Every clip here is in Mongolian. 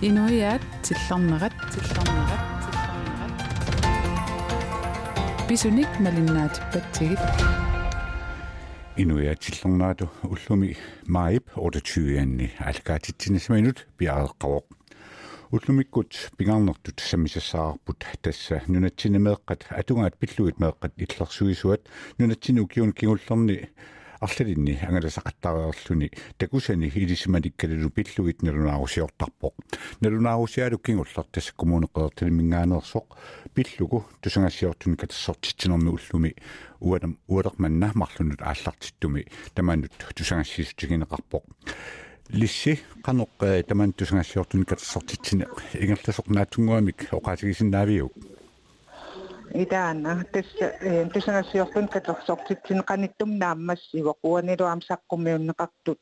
инуиаат тиллэрнерат тиллэрнерат тиллэрнерат бисуник малиннаатиппатсигит инуиаат тиллернаату уллуми маип 28-анни алкаатитсинасминут пиареққавоқ уллумиккут пигарнертут самисассаарпут тасса нунатсинемеэққат атунгаат пиллуит меэққат иллерсуисуат нунатсину киун кигуллерни арлалинни ангаласақаттариерлүни такусани илисиманиккалу пиллуит налунаарусиортарпоқ налунаарусиалу кингуллер тасса коммунеқертани мингаанерсоқ пиллугу тусангассиортуни катассортитсинерми уллуми. Уанам уалерманна марлунут ааллартиттуми таманут тусангассисутигинеқарпоқ лисси каноқ таман тусангассиортуни катассортитсини ингерласоқ наатунгуамик оқаатигисиннаавиук идаана тасса тусангассиортун катерсортитсин каниттум нааммассива куанилуам саққумиуннеқартут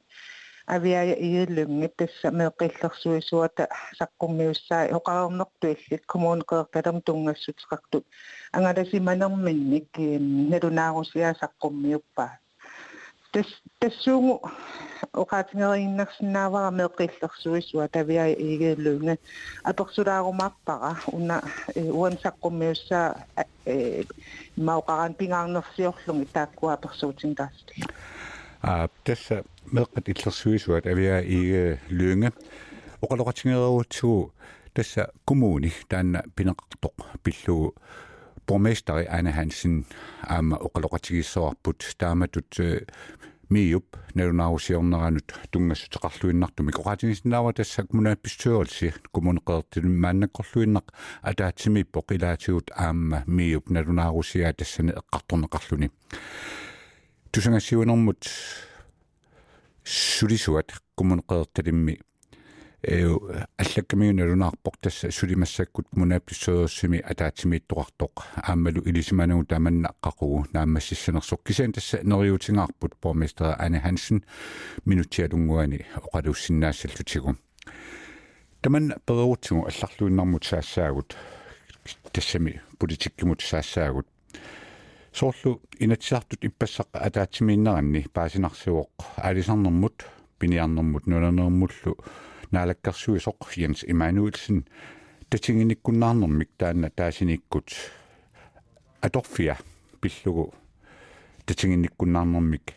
авиа ииллунгит тасса меэққиллерсуисуата саққуммиуссаа оқарернерту иллит коммуунеқеэрталерм тунгассутеқартут ангаласиманерминник налунаарусиа саққуммиуппаа тас тассуугу оқаатингериннерсинаавара меэққиллерсуисуа тавиа игеэллуунга аперсулаарумаарпара уна уансаққуммиуссаа э мауқаран пингаарнерсиорлунги тааккуа персуутингаасли а тасса меэққат иллерсуисуа тавиа игеэллуунга оқалоқатингеруутсугу тасса коммуни таанна пинеқартоқ пиллугу borgmester Anne Hansen аама оқалоқатигиссоарпут тааматут миуп нерунаарусиорнеранут тунгассутеқарлуиннартуми қоқатигиснаава тассак мунаапписсуорси коммунеқертил мааннаққорлуиннақ атаатсимиппо қилаатигут аама миуп нерунаарусиа тассани эққарторнеқарлуни тусангассиунэрмут сулисуат коммунеқерталимми аллаккамиунерунаарпор тасса сулимассаккут мунаапписсуерсими атаатсимииттоқартоқ ааммалу илисиманагу таманна қақугу нааммассиссанерсоқ кисаан тасса нериутингаарпут борместер Ане Хансен минутиалунгуани оқалуссиннаассаллутигу таман перуутсигу алларлуиннармут саассаагут. Тассами политиккимут саассаагут. Соорлу инатсаартут иппассаqa атаатсимииннеранни паасинарсуоқ алисарнэрмут пиниарнэрмут нуланермуллу наалаккарсуи соқ Jens Emanuelsen. Татингиниккуннаарнэрмик таанна таасиниккут аторфиа пиллугу татингиниккуннаарнэрмик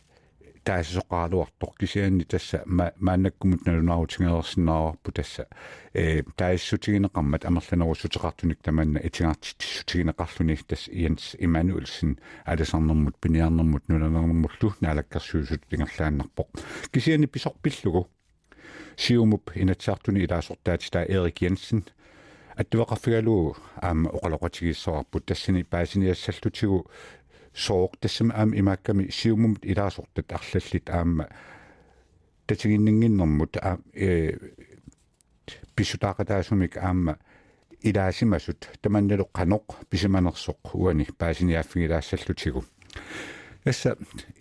таасисоқаалуартоқ кисианни тасса мааннаккумут налунаарутингерерсинаарпу тасса э таассутигинеқармат амерланерусутеқартуник таманна итингаартиттиссутигинеқарлуни тасс Jens Emanuelsen аласарнэрмут пиниарнэрмут нуланернэрмуллу наалаккарсуисут тингерлааннарпоқ кисианни писорпиллугу сиумуп инатсаартуни илаасортаатита Эрик Jensen аттуақарфигалуу аама оқалоқатигиссоарпут тассани паасиниассаллутигу сооқ тассама аама имаакками сиумумут илаасортат арлаллит аама татигиннингиннэрмут аа э писутаақатаасумик аама илаасимасут. Таманналу қаноқ писиманерсоқ уани паасиниааффигилаассаллутигу Эсса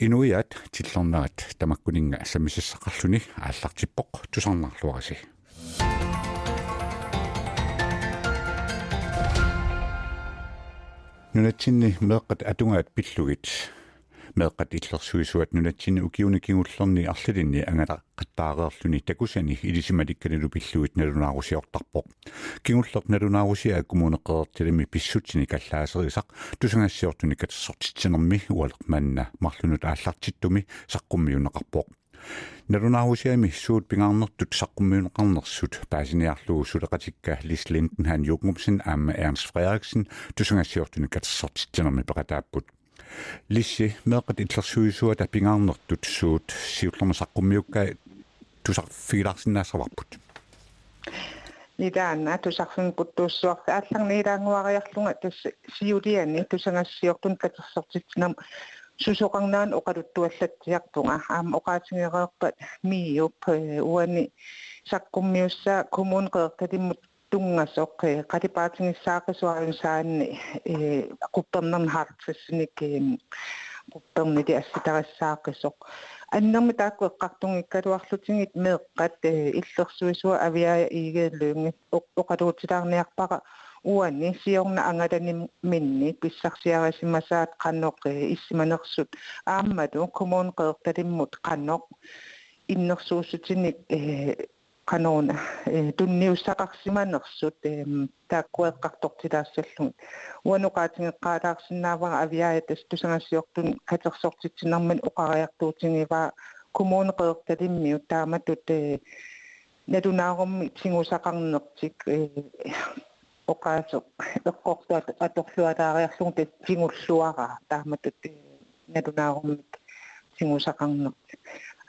инуиат тиллернаат тамаккунинга самисассақарлүни ааллартиппоқ тусарнарлуараси нунатсинни меэққат атунгаат пиллугит меэққат иллерсуисуат нунатсинни укиуникигуллерни арлалинни ангала qаттаареерлүни такусани илисималиккалину пиллуит налунаарусиортарпоқ кигуллер налунаарусиа коммунеқеэртилими писсутсини каллаасерисақ тусангассиортуни катассортитсинерми уалерманна марлунут ааллартиттуми саққуммиунеқарпоқ налунаарусиами суут пингаарнертут саққуммиунеқарнерсут паасиниарлугу сулеқатикка лис линден хан югмупсен аама эрнст фредериксен тусангассиортуни катассортитсинерми пеқатааппут лисси меэкъат иллерсуисуа тапингаарнертут суут сиуллерма саққуммиукка тусарфигиларсинаассаварпут нидаана тусарфин путтууссуар аалларниилаангуариарлунга тасс сиулиани тусангассиортун катерсортитсинам сусоқарнаан оқалуттуаллатсиартунга аама оқаатингереерпат миуп уани саққуммиуссаа коммун қеэрталиммут тунгасоқ qalipaatigissaaqisuarun saanni quppernerm hartsassinik quppermiti assitariссааққисоқ аннерми таакку эққартунгиккалуарлутингит меэққат иллерсуисуа авиаа игеэллунгит оқалуутилаарниарпара уани сиорна ангалани минни писсарсиарасимасаат қанноқ иссиманерсут ааммату коммун қеэрталиммут қанноқ иннерсуусутиник qanuuna tunniussaqarsimanersut taakkueqqartortilaassallun uanuqaatingeqqaalaarsinnaavara aviaatas tusangassiortun katersortitsinerman oqariartuutingivaa kommuneqeertalimmiu taamatut nalunaarummi tingusaqarnertik oqaasoq eqqortuat atorlualaaриарлун тат тингуллуараа тааmatut nalunaarumik tingusaqarnertik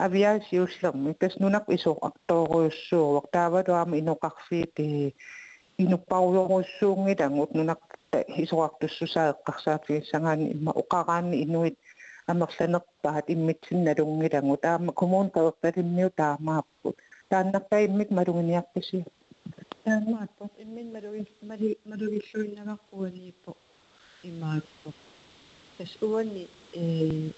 aviasiusllermi tas nunak iso aqtooruussuuruq taavaluama inoqarfiit inupparuyorussuungilangut nunak isoqartussusaeqqarsaatigissangaani imma oqaraanni inuit. Амерланерпаат иммитсинналунгилагу таама коммун перпалиммиу таамааппут тааннарпай иммит малугиниарпаси таамааппут иммин малуги мали малугиллуиннагаққуанииппо имааппо тас уани э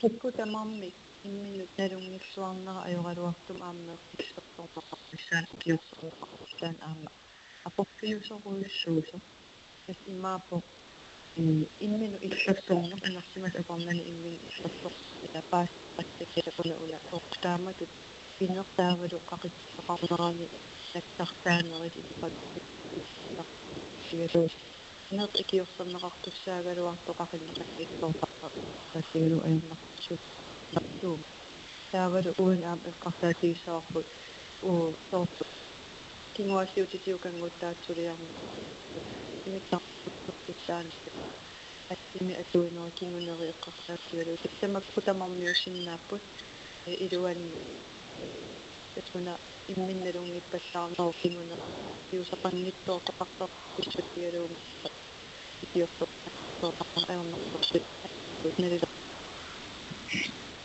киккутамарми имминут налунгиллуарнера ajorалуартум ааммеэ исерторпаққарписсаан киорсоруаққарписсаан аама апорфиусоруйуссуусо тас имааппо иммину иллассуарна анарсимас акормани иммин иллассор тапаас паттаккуна уна тоқтааматут пинертаавалу қақитсеқарнерани тактартаанерит иппат сигалу нерт икиорсернеқартуссаагалуарто қақилнақиттортарпа тассигалу аернартсут нартуум таавалу уун аам эққартаатигиссаварпут уу соорту кингуасиутитиукангуттаатсулиарма имиттарпуттаани аттими атуинера кингунери эққарсаатсигалу тассамакку тамармиусиннааппут илуани татуна имминналунгиппаллаарнеру кингунера иусақангиттоо тоқартар иссутигалуум итиорто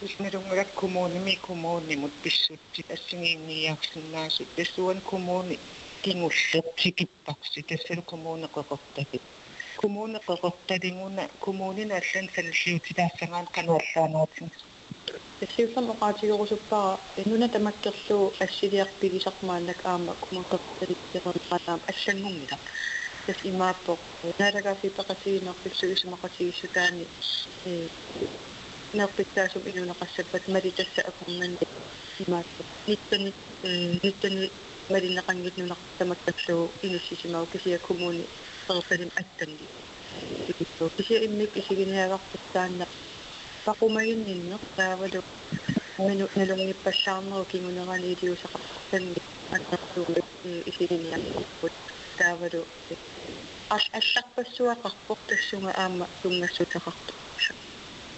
Isnerungat kommune mi kommune mut pissutti assinginni jaksinnaasi pissuan kommune kingussatti kippaksi tässä kommune kokottati. Kommune kokottati mun kommunin allan salsiuti tässä maan kanallanaatin. Siusan oqaati yorusuppaa inuna tamakkerlu assiliarpigisarmaanak aama kommune kokottati qalaam assanngungilaq. tas imapo naraga fi pakatino pisu isumaqati sutani نغطيتاتهم إلى نقشة فماذا تسأكم من ما نتن نتن ماذا نقن يتن نقشة ما تنشو إلى الشيشما وكشي يكمون تغسلم التنبي كشي إمي كشي بنها وقت الثاني؟ فقوما يني النقطة ولو من نلومي بشامر وكي من غالي ديو شخصا أتنقل إشي بنها تابلو أش أشق بسوا قفقت السماء أما ثم ستخطو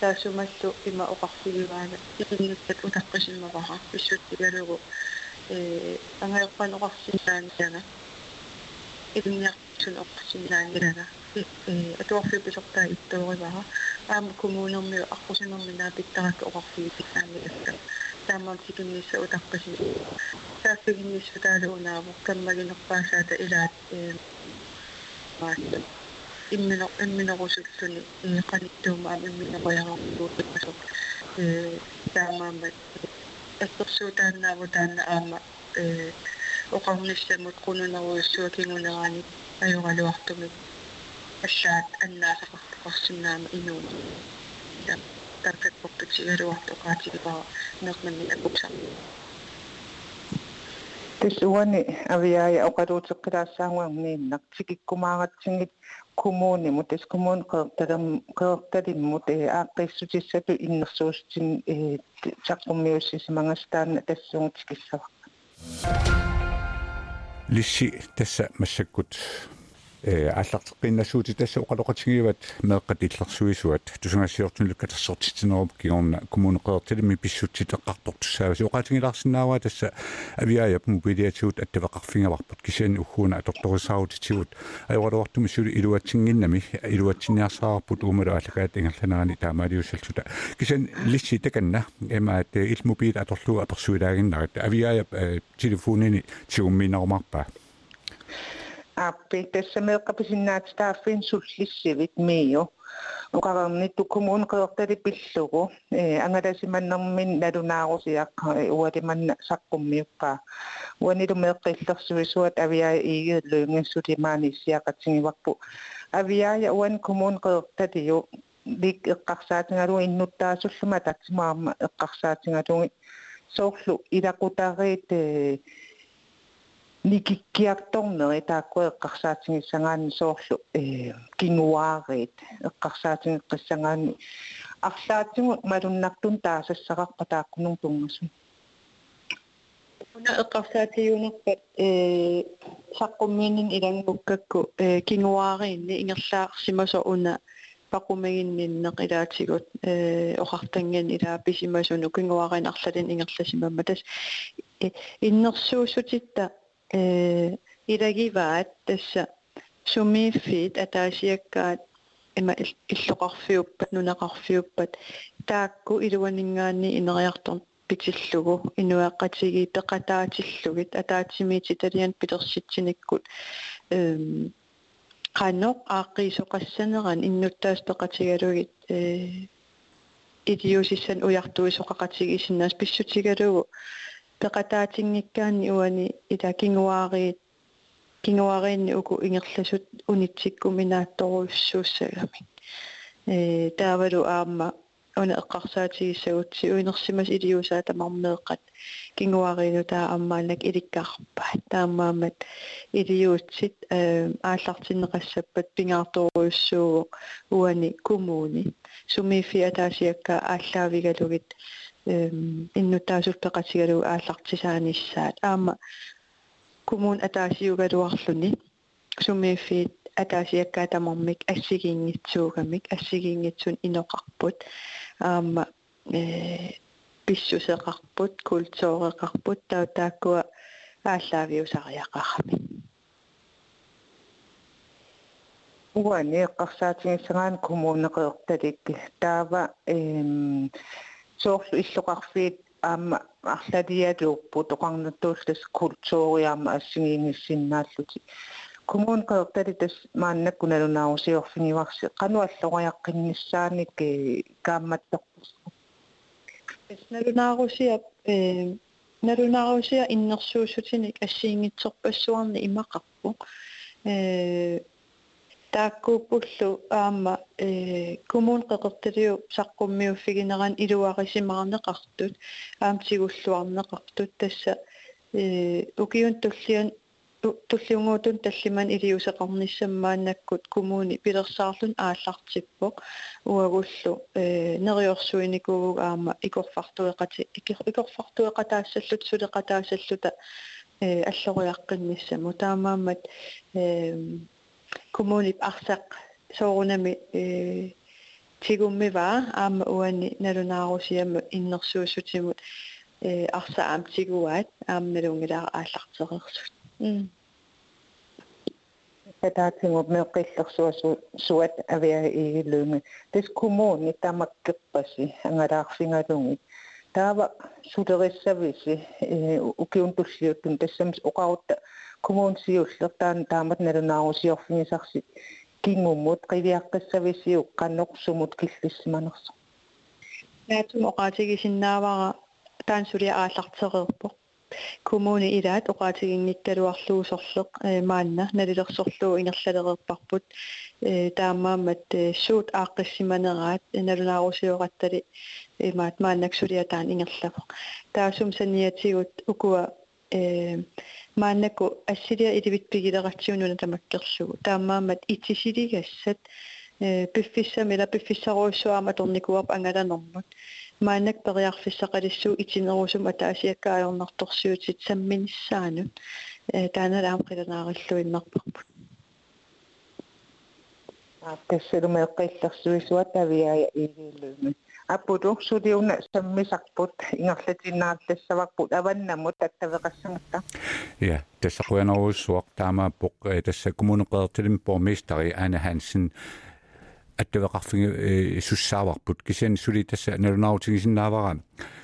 таасумассу има оқарсигиваана иннуттат утаққисиммавара писсуттигалугу э ангаёрпан оқарсиннаанилага илниартун оқарсиннаанилага э атуарфи писортаа иттооривара аама коммунерми аққусинерми наапиттарак оқарсигиппаанилакка таамаан сикиннисса утаққисим тааффигиннисса таалуунааво каммагинерпаасаата илаат э маасса иммино имминерусуллуни иқаниттуума имминеруяруттуутиппасо э таамаамат ассерсуутаанааву таана аама э оқарниссамут qununеруйуссуа кингунерани аюралуартумик ассаат аннаасақартоқарсинаама инууни я таркатпортутсигалуарту qaatигипара нернамми акупса тисуани авиая оқалуутеққилаассаангуарнииннақ тикиккумаагатсингит kommuni mut es kommun qeertalam qeertalimmut e aaqqissutissatu innersuustin e taqqummiussisimangastaanna tassuungtikissava lissi tassa massakkut аллартеққиннасуути тасса оқалоқатигиват меэққат иллерсуисуат тусунгаассиортунлуккат кигорна коммунеқеэртилми писсутситеққартор туссааваси оқаатигиларсинааваа тасса авиаяп мобилиатигут аттавақарфингаварпут кисиани уггууна аторторисаавутитигут аюралуартуми сули илуатсингиннами илуатсиниарсаарпут уумала аллакаат ингерланаани таамаалиуссалсута кисиан лисси таканна эмаат илмобил аторлуа аперсуилаагиннарат авиаяп телефонини тиумминарумарпаа аппи тассамеэккаписиннаатстааффин суллиссивит миу уқарерниту коммуунеқеэртали пиллугу э ангаласиманнэрмин налунаарусиаққа уалиманна саққуммиуппаа уанилумеэққиллерсуисуат авиаа игеэллуингиссулимаани сиақатсигиварпу авиаа уан коммуунеқеэрталиу лик эққарсаатингалу иннуттаасуллума татсимаарма эққарсаатингалуги соорлу илақутаариит э Никиккиарторнери тааккуа эққарсаатингиссагаани соорлу э кингуаарит эққарсаатингеққиссагаани арлаатсигу малуннартун таасассақарпа таақкунун тунгасу. Уна эққарсаатиюнерпат э саққуммиинин илангуккакку э кингуаариинни ингерлаарсимасо уна пақумагинниннеқ илаатигут э оқартанган илаа писимасуну кингуаарин арлалин ингерласимамма тас иннерсуусутитта э ирагиваат тасса сумииффит атаасиаккаат има иллоқарфиуппат нунақарфиуппат таакку илуанингаани инериарторн питиллугу инуаққатиги пеқатаатиллугит атаатсимиити талиан питерситсиниккут эм qannoq aaqqиисоқассанеран иннуттаас пеқатигалугит э идиосиссан уяртуисоқақатигисиннаас писсутигалугу пеқатаатингиккаани уани ита кингуаариит кингуаариинни уку ингерласут унитсиккуминаатторуйссууссагами э таавалу аама уна эққарсаатигиссагутси уинерсимас илиусаа тамармеэққат кингуаарину таа аммаанак иликкаарпаа таамаамат илиуутсит э ааллартиннеқассаппат пингаарторуйссуу уани кумууни. Сумифи атаасиакка ааллаавигалугит иннутаасуттеқатигалу ааллартисааниссаат аама кумун атаасиугалуарлуни сумииффиит атаасиаккаа тамармик ассигиингитсуугамик ассигиингитсун иноқарпут аама э писсусеқарпут культуореқарпут таа тааккуа ааллаавиусариақарами уани эққарсаатингиссагаан коммунеқеэрталик таава эм соорлу иллоқарфиит аама арлалиалууппут оқарнаттууллас культуриаама ассигиингиссиннааллути коммун каертали тас мааннаккуналунаарусиорфиниварси кануаллориаққиннссааник каамматтарпус налунаарусиа э налунаарусиа иннерсуусутиник ассиингитсорпассуарни имақарпу. Э тааккууппуллу аама э коммун қеқерталиу саққуммиуффигинеран илуарисимаарнеқартут аам сигуллуарнеқартут тасса. Э укиун туллиан туллиунгуутун таллиман илиусеқарниссаммааннаккут коммуни пилерсаарлун ааллартиппоқ уагуллу э нериорсуиникууг аама икорфартуеқати икорфартуеқатаассаллут сулеқатаассаллута э аллориаққинниссаму. Таамаамат э kommunip arsaq soorunami э тигуммива аама уани налунаарусиама иннерсуусутимут э арса аам тигуаат аамналунгилаа ааллартерерсут м таатингуп меэққиллерсуасу суат авиа игилуунги тас коммуни тамаккеппаси ангалаарфингалунги таава сулериссависи э укиун туллиуттун тассамс оқарутта коммуунсиуллертаан таамат налунаарусиорфигисарси кингуммут қивиаққиссависиу қаннорсумут киллиссиманерсо наатум оқаатигисиннаавара таан сулиа ааллартерерпо коммуни илаат оқаатигингиккалуарлуусорлеқ э маанна налилерсорлуу ингерлалерерпарпут э таамаамат суут ааққиссиманераат налунаарусиораттали э маат мааннак сулиа таан ингерлафо таасум саниатигут укуа э мааннаку ассилиа иливитпигилератсиунуна тамаккерлугу таамаамат итисилигассат э пиффиссами ла пиффиссаруйссуама торникуап ангаланэрмут мааннак периарфиссақалиссуу итинерусум атаасиаккаажорнарторсиутит самминиссаанут э таанала аам қиланаариллуиннарпарпут тассалумеэккиллэрсуисуа тавиая игилуми аппуту сулиуна саммисарпут ингерлатиннаарлассаварпут аваннамут таттавеқассангатта ja tässä kuenousuaq taamaappoq tässä kommuneqertilim borgmesteri Anne Hansen аттавеқарфиги суссааварпут кисиан сули тасса налунаутигисиннаавара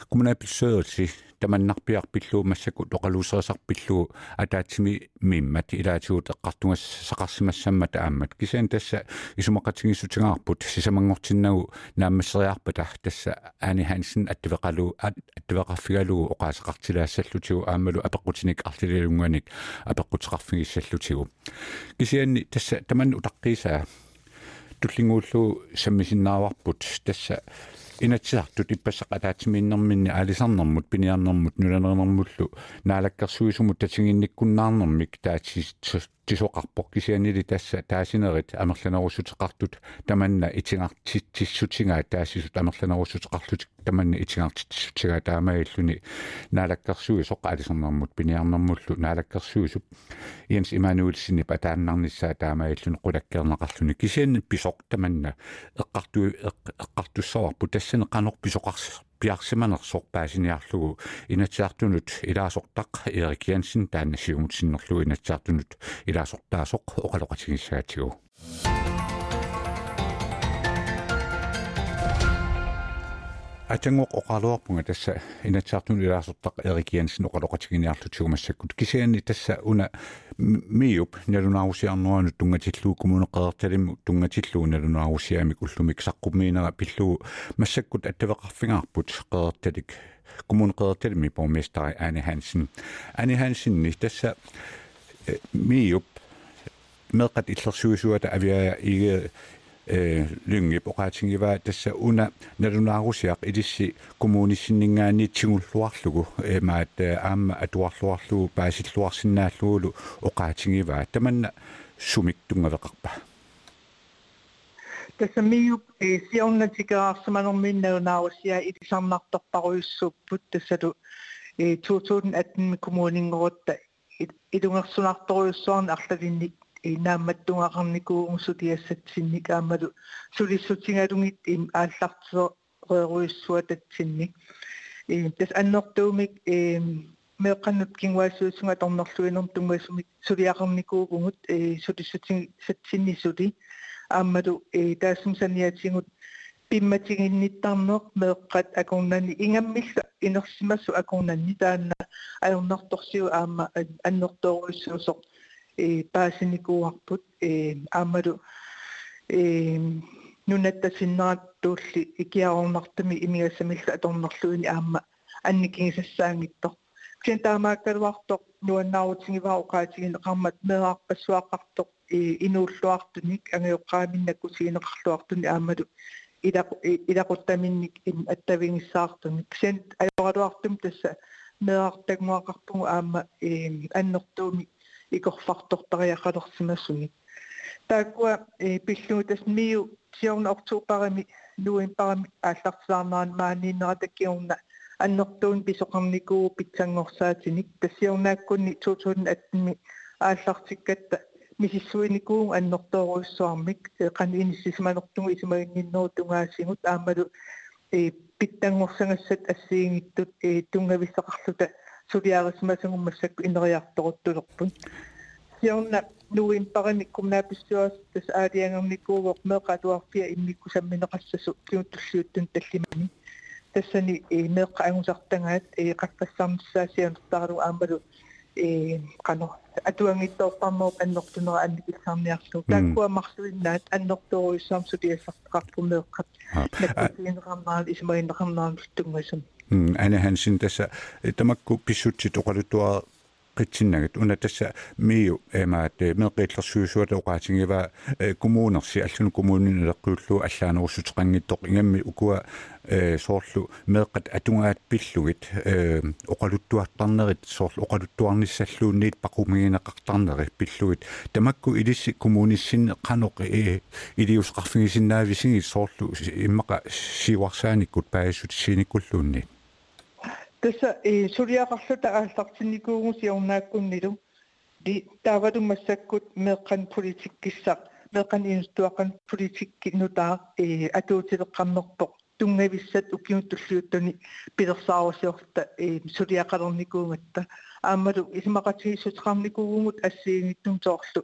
kommunalbestyrelse таманнарпиарпиллуу массаку тоқалуусерисарпиллуу атаатсими миммат илаатигут эққартугас сақарсимассаммата ааммат. Кисаан тасса исумақатигиссутигаарпут сисамангортиннагу нааммассериарпата тасса ани хансен аттавеқалу аттавеқарфигалугу оқаасақартилаассаллутигу аамалу апеққутиник артилилунгуаник апеққутеқарфигиссаллутигу кисианни тасса таман утаққисаа туллингууллу саммисиннааварпут тасса инатсиартут иппассақатаатимииннэрминни аалисарнэрмут пиниарнэрмут нуланернэрмуллу наалаккерсуисумут татигинниккуннаарнэрмик таатси тисоқарпоқ кисианили тасса таасинерит амерланерусутеқартут таманна итингартиссутингаа таасисут амерланерусутеқарлут таманна итингартиссутигаа таамаиллуни наалаккерсуи соққа алисернэрмут пиниарнэрмуллу наалаккерсуисуп иенс имануилсини патааннарниссаа таамаиллуни қулаккернеқарлуни кисианни писоқ таманна эққарту эққартуссаварпу тассане қанор писоқарс пиарсиманерсорпаасиниарлугу инатсиартунут илаасортақ Эрик Янсен тааннасиумутсиннерлугу инатсиартунут илаасортаасоқ оқалоқатигиссаатигу атангоқ оқалуарпунга тасса инатсаартун илаасортақ Эрик Янсен оқалоқатигиниарлутигумассаккут кисиани тасса уна миуп налунаарусиарнуану тунгатиллуу коммунеқаерталим тунгатиллуу налунаарусиамик уллумик саққуммиинера пиллуу массаккут аттавеқарфингаарпут қеэрталик коммунеқаерталими борместари Ани Хансен Ани Хансен ни тасса миуп меқат иллерсуисуата авиа иге лyngi pokatingива tassa una nalunarusiaq ilissi kommunissinningaani tigulluarlugu maat aamma atuarluarlugu paasilluarsinnaalluulu oqaatingiva tamanna sumik tungaveqarpa tässä miu sionna tigaarsumanormin nalunarusia ilisarnartorparuissupput tässä tu 2018 kommuningorutta idungersunartoruissuarn arlalinnik инаамматтунгақарникуунгсутиассатсинник аамалу сулиссутингалугит им ааллартисеруиссуа татсинник и тас аннортуумик э меққаннут кингуассуусунга торнерлуинерм тунгасумик сулиақарникуугугут э сулиссутин сатсиннисули аамалу э таасум саниатингут пимматигинниттарнеқ меэққат акорнани ингаммилла инерсимассу акорнанни таанна аернарторсиу аама аннерторуиссуусоқ э паасиникууарпут э аамалу э нунаттасиннератtuulli икиаорнартами имигассамилла аторнерлуини аама анникигисассаангиттор кин таамааккалуартоқ нуаннаарутингиваа оқаатигин қармат меаарпассуақартоқ э инууллуартуник ангиоққааминнакку сигинеқарлуартуни аамалу ила илақуттаминник аттавингиссаартуник кисен ajorluartum тасса меартагмуақарпугу аама э аннертууми икорфартортариақалерсимассуни тааккуа э пиллуутас миу сиорна октообарами нуимпарами ааллартсаарнаан мааниннера таккиорна аннертуун писоқарникуу питсангорсаатиник тассиорнааккунни 2018ми ааллартиккатта мисиссуиникуун аннерторуиссуармик қани иниссисиманертугу исимагиннеру тунгаасигут аамалу э питтангорсангассат ассиингиттут э тунгависсақарлута сулиарисмасугуммассакку инериарторуттулерпун сиорна нуимпарами кумнааписсуас тас аалиангерникуугоқ меқатуарпиа иммикку самминеқассасу киутуллиуттун таллимани тассани э меққа ангусартангаат э қаққассаарнссаасианертару аамалу э қано атуангитторпарноо аннортунера анникилсаарниарлу тааккуа марлуиннаат аннорторуиссаам сулиассартақарпу меққат наккутиинеқарнаал исмаинеқарнаал тунгасам ана хансин тасса тамакку писсутсит оқалуттуа qitsinnagat una tassa miu emaat meeqillersuusuat oqaatigiva kommunersi allunu kommunin eleqquullu allaanerussuteqanngittoq ingammi ukua soorlu meeqat atungaat pillugit oqaluttuartarnerit soorlu oqaluttuarnissalluunniit paqumigineqartarneri pillugit tamakku ilissi kommunissin qanoq iliusqarfigisinnaavisigi soorlu immaqa siuarsaanikut paasut tässä ei suliaqarluta ааллартинникуугу сиорнааккуннилу ли таавалумассаккут меэккан политиккиссақ meqan inustuaqan politikkinnutaa ee atuutileqqammerpoq тунгависсат укиуттуллиуттуни пилерсааруссиорта э сулиақалерникуунгатта аамалу исмақатигиссутеқарникуугунгут ассиингиттум соорлу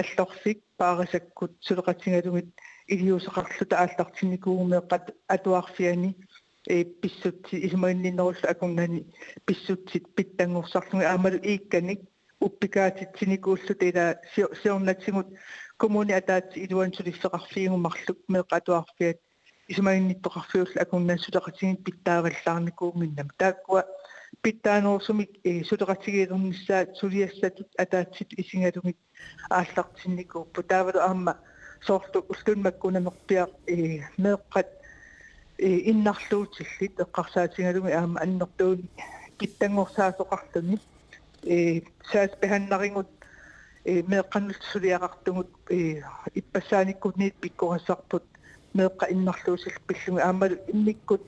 аллорфик паарисаккут сулеқатингалугит илиусеқарлута ааллартинникуугумеэққат атуарфиани. э писсутти исмаинниннеруллу акуннани писсутсит питтангорсарлуги аамалу иикканик уппикаатитсиникууллут ила сиорнатсигут коммуни атаатси илуансулиссеқарфиигумарлук меэқатуарфиат исмаинниттоқарфиулла акуннаассулеқатигит питтаагаллаарникуунгиннам тааккуа питтаанерусумик э сулеқатигиилернissaат сулиассатут атаатсит исингалугит ааллартинникууппу таавалу аама соорлу уллунмаккунамерпиа э меэққат э иннарлуутиллит эққарсаатингалуги аама аннертуун питтангорсаасоқарлуни э саас беханнарингут э меэққаннут сулиақартугут э иппассааниккутниит пиккорассарпут меэққа иннарлуусил пиллуги аамалу инниккут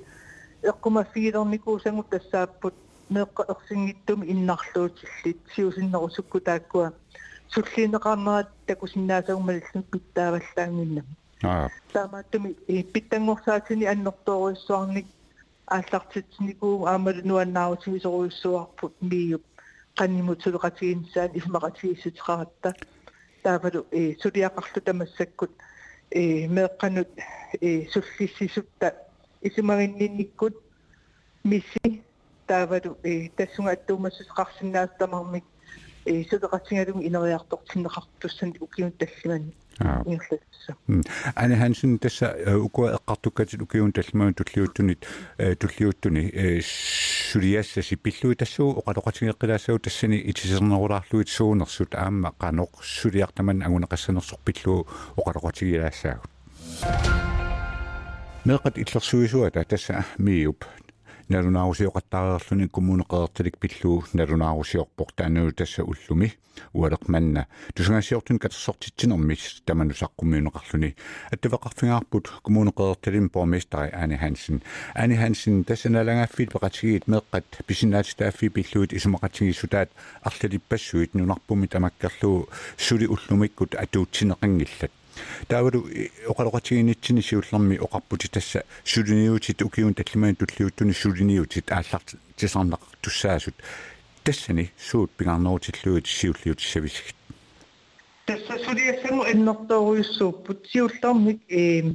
эққума фигилерникуусангут тассааппут меэққа ерсингиттуми иннарлуутиллит сиусиннерусукку тааккуа суллиинеқарнерат такусиннаасагумалиллун питтааваллаангиннам аа таамааттуми питтангорсаатини аннэртооруиссуарник ааллартитсникуу аамалу миюп qanimut suluqatiginsaan ismaqatigissuteqaratta таавалу э сулиақарлу тамассаккут э меэққанут э суллиссисутта исимагиннинниккут мисси таавалу э тассунга аттуумассусеқарсинаас тамармик э сулеқатингалуги инериартортиннеқартуссан укиун таллимани ани хансун тасса укуа эққартуккатит укиун таллимаан туллиуттунит туллиуттуни сулиассаси пиллуи тассуу оқалоқатигеққилаассау тассани итисернерулаарлуит суунерсут аама қаноқ сулиартаман агунеқассанерсоқ пиллуу оқалоқатигилаассаагут меқат иллерсуисуата тасса миуп налунаарусиоқаттаареерлуни коммунеқеэртилик пиллуу налунаарусиорпор таануу тасса уллуми. Уалеқманна тусунгасиортун катсортитсинермис таманусаққумиунеқарлуни аттавеқарфингаарпут коммунеқеэртилим пормистари ани хансен ани хансен тассаналагааффит пеқатигиит меққат. Писинаатстааффи пиллуит исумақатигиссутаат арлалиппассуит нунарпуми тамаккерлуу сули уллумиккут атуутсинеқангиллат таавалу оқалоқатигинитсини сиуллерми оқарпути тасса сулиниутит укиун таллимаан туллиуттуни сулиниутит аалларт тисарнеқ туссаасут. Тассани суут пигарнерутиллуит сиуллиут сависгит тасса сулиассаму эннэртооруйуссууппут сиуллермик э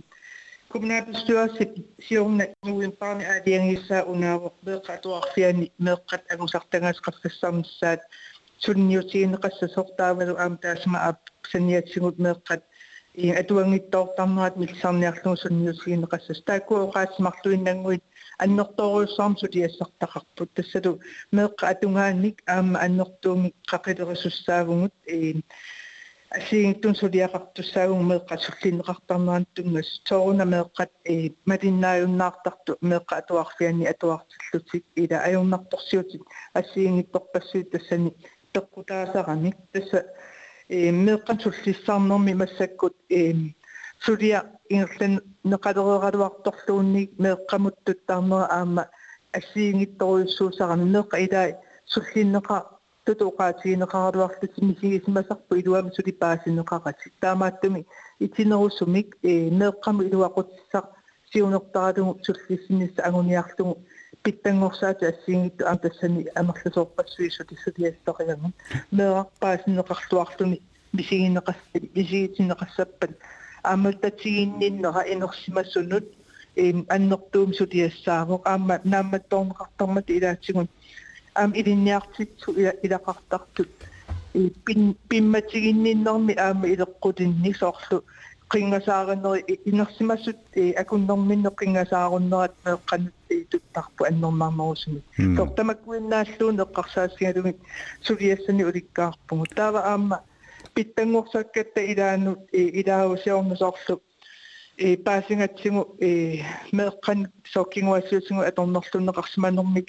kommunalbestyrelse siorna nuimparni aaliangissa unaavoq meeqatuarfiani meeqqat agusartangaasqaffassaarnissaat sunniutigineqassasortaavalu aam taasma aap saniatsigut meeqqat и атуангиттоортарнерат милсарниарлугу сунниусгинеқассас тааккуоқаасмарлуиннангуит аннэртооруйссаарм сулиассартақарпут тассалу меэққа атунгааник аама аннэртууми қақилерисуссаагугут э асиингтун сулиақартуссаагугу меэққа суллинеқартарнеран тунгас тооруна меэққат э малиннааюннаартарту меэққа атуарфиани атуартиллутик ила аюрнарторсиутик асиингитторпассуит тассани пеққутаасарамик тасса меэкъан суллиссаарнэрми массаккут э сулиа ингерлэн неқалерераруарторлуунник меэкъамуттуттаарнера аама ассиингитторуйуссуусарами меэкъа илаа суллиннеқа тутуқаатигинеқаруарлут мисигисмасарпу илуами сулипаасинеқарати таамааттуми итинерусумик э меэкъаму илуақутиссақ сиунертаралугу суллиссинисса агуниарлугу питтангорсаати ассиингитту аам тассани амерласоорпассуису тиссутиасториангу меэрпаасинеқарлуарлуни мисигинеқасси мисигитинеқассаппат ааматтатигинниннера энерсимассунут эм аннертуум сутиассаавоқ аама наамматторнеқартармат илаатсигун аам илинниартитсу илақартартут. И пин пимматигинниннерми аама илеққутинни соорлу qingasaarineri inersimassut akunnerminne qingasaarunnеrat meeqqanut tuttарпу аннернаармарусуми тортамаккуиннааллуун эққарсаассигалугит сулиассани уликкаарпугу таава аама питтангорсаккатта илаанут илаагусиорнусоорлу э паасингатсигу э меэккан соккингуассуутсигу аторнерлуннеқарсиманермик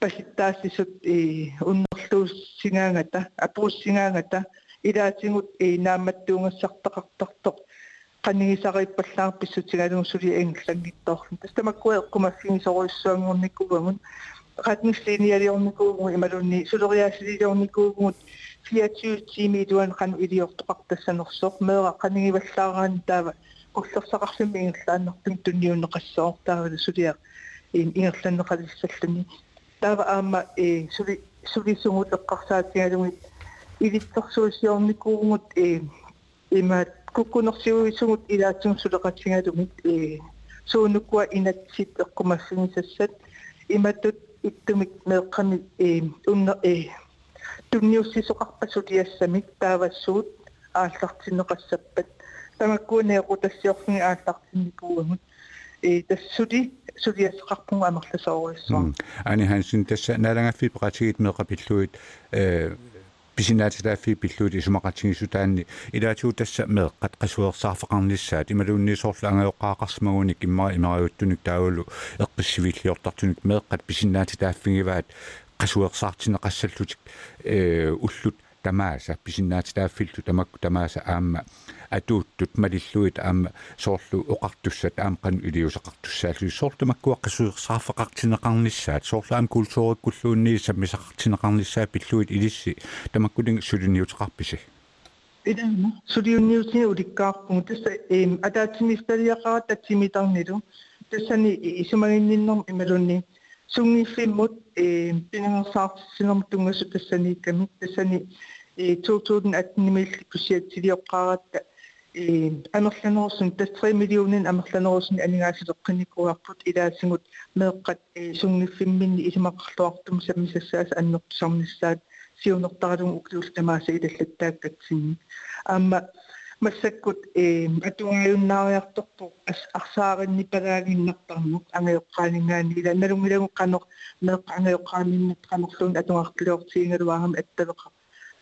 паситтаассисут э уннерлууссингаангата апууссингаангата илаатингут э нааматтуунгассартақартартоқ qannigisariippallaarup pissutigalugussuli angillangittoorlun tastamаккуа эққумассигисоруиссуангорниккугамун qatnusliinialiornikuugu imalunni suloriaasiliornikuugut 24 tiimi tuan qanu iliortoqartassanersoq meera qanigivallaagaan taava уллерсақарлуми ингерлааннэртум тунниунеқассоортаавалу сулиа ин ингерланнеқалиссаллани таава аама э сули сулисугут эққарсаатигалугит илитсерсуусиорникуугут э имаат куккунерсиуисугут илаатсуг сулеқатсигалугит э суунуккуа инатсит эққумассинисассат иматтут иттумик меэққами э унна э тунниуссисоқарпасулиассамик таавассуут ааллартинеқассаппат тамаккуунеэқутассиорфинги ааллартинникуугамут э тассули сулиассеқарпунга амерласоориссуа ани хансин тасса налангаффи пеқатигит меқапиллуит э писинаатилааффи пиллуути сумақатсигисутаанни илаатуу тасса меэққат қасуерсаарфеқарниссаат ималуунниисоорлу ангаюққаақарсмагуник иммара имариуттуник таавалу эққиссивиллиортартуник меэққат писинаатилааффигиваат qasueqsaartineqassallutik э уллут тамааса писиннаатилааффиллу тамакку тамааса аама атууттут малиллуит аама соорлу оқартуссат аамқан илиусақартуссааллу соорлумаккуа qasueqsaarfeqartineqarnissaat соорлаам культууриккуллуунни саммисақартинеқарниссаа пиллуит илисси тамаккулин сулиниутеқарписи идана сулиунниутини уликкаарпугу тасса эм атаатсимисталиақара татсимитарнилу тассани исумагинниннэрм ималунни сунгиффиммут э пинангерсаартиссинерм тунгасу тассаниикками тассани э 2018 пусиатсилиоққаратта э амерланерусун тас 3 миллионин амерланерусун анигаасилеққиникуарпут илаасигут меэққат э сунгиффимминни исимаққарлуартум саммисассаас аннертусарниссаат сиунертаралун уклуултамааса илаллаттааккатсинни аама массаккут э атунгаюннаариарторпо арсааринни палагиннартарнут ангайоққаанингаани ила налунгилагу қанеқ меқ ангайоққааниннат қанерлуун атунгартилиортиингалуарам аттавеқа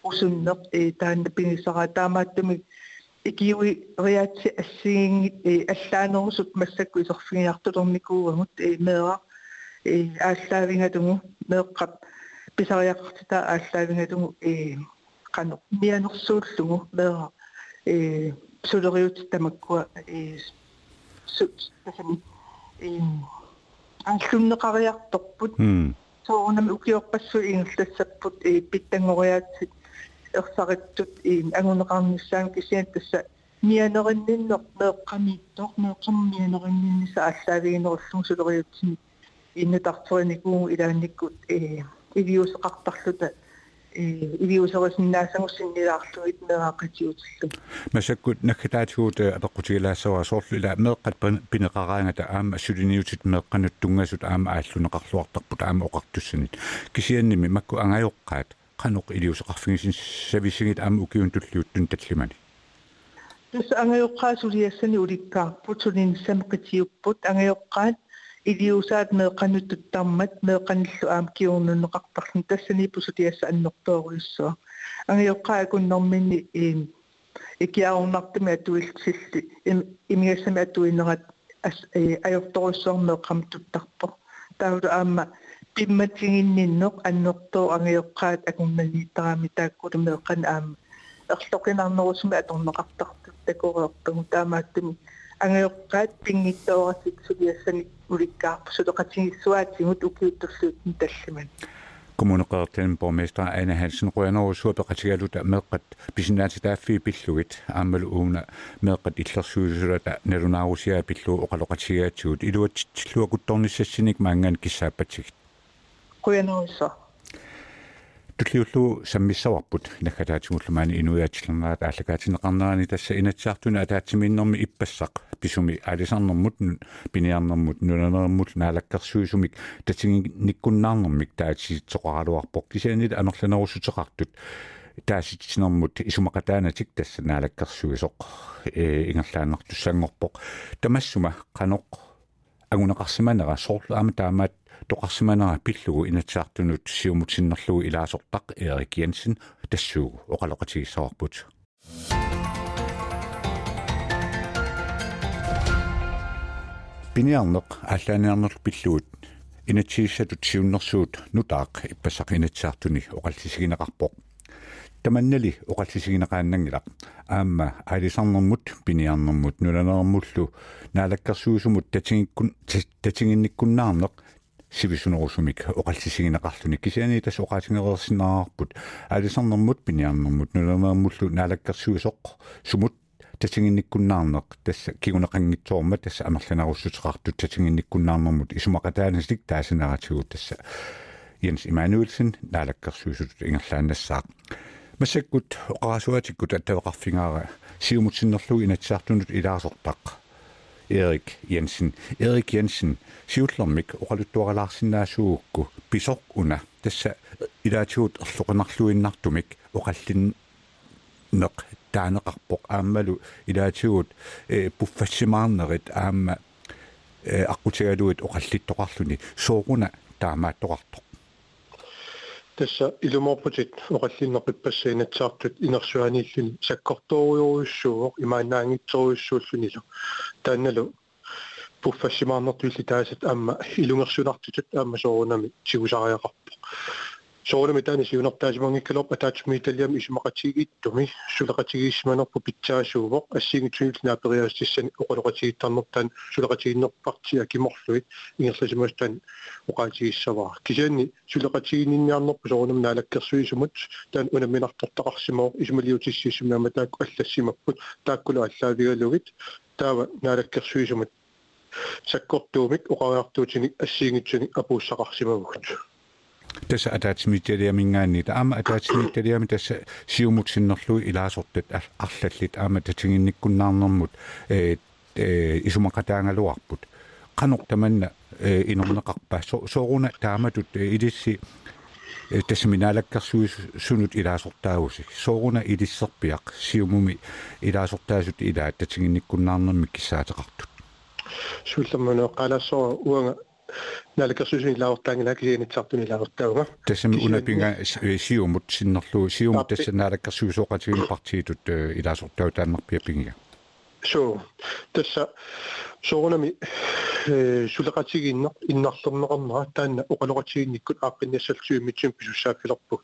усуннеқ э таанна пигисара таамааттуми икиуи риатси ассигингит э аллаанерусут массакку исерфигиартулерникуугамут э меэра э ааллаавингатугу меэққап писариақартита ааллаавингатугу э қано мианерсууллугу меэра э сулериут тамаккуа э сут тасами э аллуннеқариарторпут соорнами укиорпассу ингерлассаппут э питтангориаатсит ерсариттут э агунеқарниссаан кисиан тасса мианеринниннер меэққамииттор меэққаммианериннинниса аллаавигинеруллун сулериутсини иннутартериникуу илаанниккут э ивиусеқартарлута. Ивиусерисиннаасагуссиннилаарлуит меаақатиутиллу масаккут наккатаатигуут апеққутигилаассава соорлу ила меэққат пинеқараангата аама сулиниутит меэққанут тунгасут аама ааллунеқарлуартарпут аама оқартуссанит. Кисианними макку ангайоққаат qanuq iliuseqarfigisin savisingit aama ukiun tulliuttun tallimani тус ангайоққаасулиассани уликкаарпут сулинissамеқитиуппут ангайоққаат илиусаат меэқануттуттармат меэқаниллу аам киорнунеқартарлун тассани пусутиасса аннэртоориуссуа ангиоққаа куннэрминни иим икиаарунартами атуилсилли имигассами атуинерат ас аёрторуссуармеэқам туттарпо таулу аама аннертоо ангиоққаат акуннагииттарами тааккулу меэқан аама ерлоқинарнерусуми аторнеқартартут такореэртагу таамааттими. Ангиоққаат пингиттоорасик сулиассани уликкаарпу сулеқатигиссуаатигут укиуттерлуут таллиман. Kommuneqertin borgmester Anna Hansen Rønner suapeqatigaluta meqqat pisinaatitaaffii pilluit aammalu uuna meqqat illersuusulat nalunaarusia pillu oqaloqatigaatsuut iluattilluakuttornissassinik maangan kissaapatigit quyanerussa tulliullu sammissavарпут наккатаатигуллумаани инуяатиллернаат ааллакаатинеқарнерани тасса инатсаартуна атаатсимииннэрми иппассақ писуми алисарнэрмут пиниарнэрмут нуланермут наалаккерсуисумик татигинниккуннаарнэрмик таатиситсоқаралуарпоқ кисианит амерланерусутеқартут тааситсинэрмут исумақатаанатик тасса наалаккерсуисоқ э ингерлааннартуссангорпоқ тамассума қаноқ агунеқарсиманера соорлу аама таамаат тоқарсиманера пиллугу инатсаартунут сиумутсиннерлугу илаасортақ Эрик Jensen тассуугу оқалоқатигиссаварпут пиниарнеқ аллааниарнерлу пиллуут инатсииссатут сиуннэрсуут нутаақ иппасақ инатсаартуни оқаллисигинеқарпоқ таманнали оқаллисигинеқааннангила аама аалисарнэрмут пиниарнэрмут нуланермуллу наалаккерсуусумут татингиккун татингинниккуннаарнеқ сивисунерусумик оқалсисигинеқарлуни кисиани тас оқаатингерерсинаарпут алисарнэрмут пиниарнэрмут нулернермуллу наалаккерсуисоқ сумут татингинниккуннаарнеқ тасса кигунеқангитсоорма тасса амерланаруссутеқартут татингинниккуннаарнэрмут исумақатаанасик таасинератигут тасса Jens Emanuelsen наалаккерсуисут ингерлаанассаақ массаккут оқарасуатиккут аттавеқарфингаара сиумутсиннерлуг инатсаартунут илаасортақ Erik Jensen. Erik Jensen сиуллэрмик оқалуттуаралаарсинаасуугукку писоқ уна тасса илаатиут ерлоқинарлуиннартумик оқаллин неқ таанеқарпоқ ааммалу илаатиут э пуффассимаарнерит аама э аққутигалуит оқаллиттоқарлуни сооруна таамааттоқартоқ тасса илуморпутит оқаллиннерпиппассаинатсаартут инерсуанииллуни саккорторуйоруйуссууоқ имаанаангитсоруйуссууллунилу таанналу пуффассимаарнертуилли таасат аама илунгерсунартутут аама соорунами тигусариақарпо соорунами таани сиунертаасимангиккалоп атаатсумииталиам исумақатигииттуми сулеқатигиисманерпу питсаасуувоқ ассигитсуил наапериаастиссани оқолоқатигиттарнертаан сулеқатигиннерпартиа киморлуит ингерласимастан оқаатигиссаваа кисианни сулеқатигинниарнерпу соорунами наалаккерсуисумут таан унаминартартақарсимоо исумалиутиссиисумнаама таакку аллассимаппут тааккулу аллаавигалугит таава наалаккерсуисумут саккортуумик оқариартуутини ассиингитсуни апууссақарсимавгут тасса атаатсимитталиамингаани таама атаатсимитталиами тасса сиумутсиннерлуи илаасортат арлаллит аама татингинниккуннаарнэрмут э э исумақатаангалуарпут канор таманна э инорнеқарпа сооруна тааматут илисси тассаминаалаккарсуи сунут илаасортаагуси сооруна илиссерпиақ сиумуми илаасортаасут илаа татингинниккуннаарнэрми киссаатеқартут сулламмано қалассоо уанга налакерсусин лаортаангила кисиинитсартуни лаортауга тассами унапинга сиумут синнерлу сиумут тасса налаккерсуисоқатигин партиитут илаасортау таанмарпиа пингига so тасса soornami sulaqatigiinna innarlerneqarnera taanna oqaloqatigiinnikkut aaqqinniassalsuimmitsum pisussaapilerpuk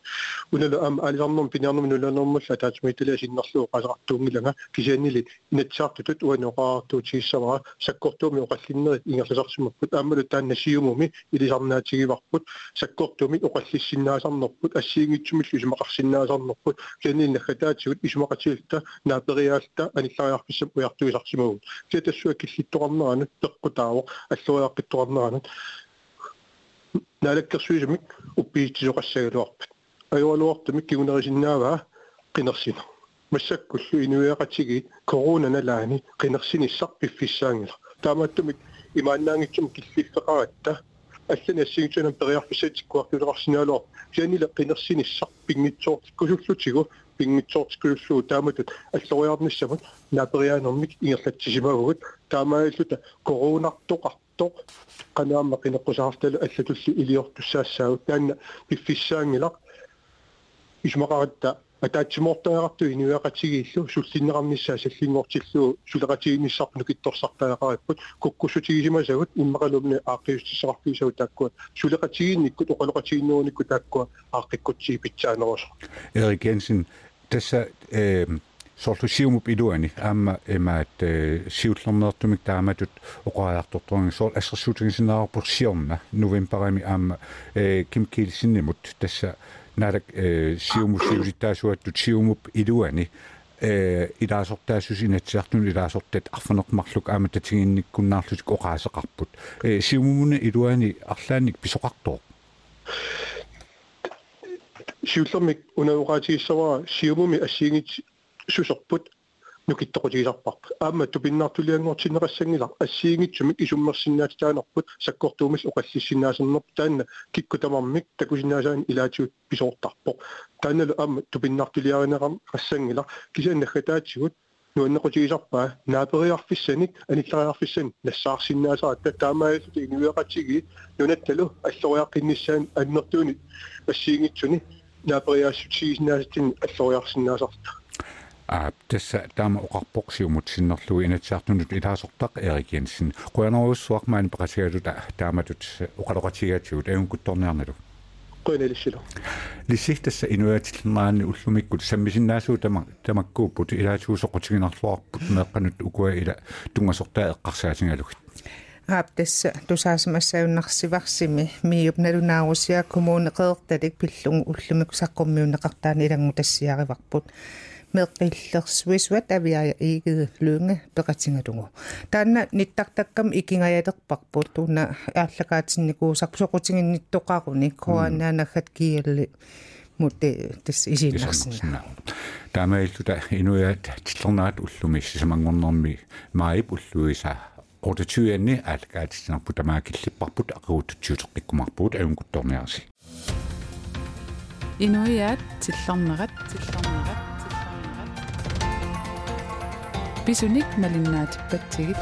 unala am aliarnum piniarnum nulanermulla taatimiitala asinnarluu qalartuungilanga kisiannilit inatsaartutut uanoqaartuutigissamara sakkortuumi oqallinnerit ingerlisarsimakkut aammalu taanna siumumi ilisarnaatigivarput sakkortuumi oqallissinnaasarnerput assiingitsumillu isumaqarsinnaasarnerput kisiannilin nakkataatigut isumaqatigilta naaperiaalta anillariarpissam ujartuisarsimagut kiatassuak killittoqar киллиттоқарнеранут пеққутаавоқ аллуяаққиттоқарнеранут наалаккерсуисмик уппиитсисоқассагалуарпат аюалуартумик кигунерисиннааваа қинерсина массаккуллу инуяақатиги корона налаани қинерсиниссар пиффиссаангила таамааттумик имааннаангитсум киллиффеқаратта аллани ассигитсунам периарписсатиккуартулеқарсинаалуар кианила қинерсиниссар пингитсоортиккусуллутигу пингитсоортиккусуллуу тааматут аллориарниссамут наапериаанермик ингерлатсисимагугут таамааллута коронартоқартоқ канаама қинеққусаарталу аллатулли илиортуссаассаагут таанна пиффиссаангилақ исмақаратта атаатсимортаярарту инуяқатигииллу суллиннеқарниссаа саллингортиллуу сулеқатигиниссарпну китторсартаақариппут куккуссутигисимасагут иммақалумни ааққиустиссақарписагу тааккуа сулеқатигинниккут оқалоқатигиннууникку тааккуа ааққиккутсии питсаанерус Erik Jensen тасса э сорлусиумуп илуани аама эмаат сиуллернеэртумик тааматут оқаартортуанги соор ассерсуутигисинаарпур сиорна новембарами аама э ким килсиннимут тасса налак э сиумусиулиттаасуаттут сиумуп илуани э илаасортаасус инатсиартун илаасортат арфанеқмарлук аама татигинниккуннаарлутик оқаасеқарпут э сиумумуна илуани арлааник писоқартоо сиуллермик унауqaатигиссаваа сиумуми ассиигит сусерпут нукиттоқутигисарпарп аама тупиннаартулиангортинеқассангила ассиигитсумик исуммерсиннаатитаанерпут саккортуумис оқаллиссиннаасернерп таанна киккутамармик такусиннаасаан илаатиут писоортарпоқ таанналу аама тупиннаартулиаринеқар ассангила кисианнахатаатсигут нуаннеқутигисарпаа наапериарфиссаник аниллариарфиссан нассаарсиннаасаа таамаалут инуиақатиги нунатталу аллориаққиннссаан аннертууни ассиигитсуни наапериаассутигиснаасатин аллориарсиннаасарта а тасса таама оқарпоқсиумут синнерлуи инатсаартунут илаасортақ Эрик Jensen қуянаруссуармаани пақасигалута тааматут оқалоқатигаатигут аункутторниарналу qoinalissilo лисихтасса инуаатиллернаани уллумиккут саммисиннаасуу тама тамаккууппут илаатигусоқутигинарлуарпут меэққанут укуа ила тунгасортаа эққарсаатингалугит аптасса тусаасимассаюннарсиварсими миуп налунаарусиа коммуунеқеэрталик пиллугу уллумик саққуммиунеқартаани илангу тассиариварпут меэққиллерсуисуат авиая иигиу луунга пеқатингалугу таанна ниттартаккам икингаялерпарпут туна ааллакаатинникуусарпу соқутингинниттоқаруни коанаанаггат киалли мутте тас исиннарсина таамаиллута инуяат тиллернаат уллуми сисамангорнэрми маип уллуиса ордатюянни аалкаатисинарпу тамаакиллиппарпут акуутутсиутеққиккумарпуут авунгутторниарси инуяат тиллернерат тиллернерат тиллернерат бисуник малиннаатиппатсигит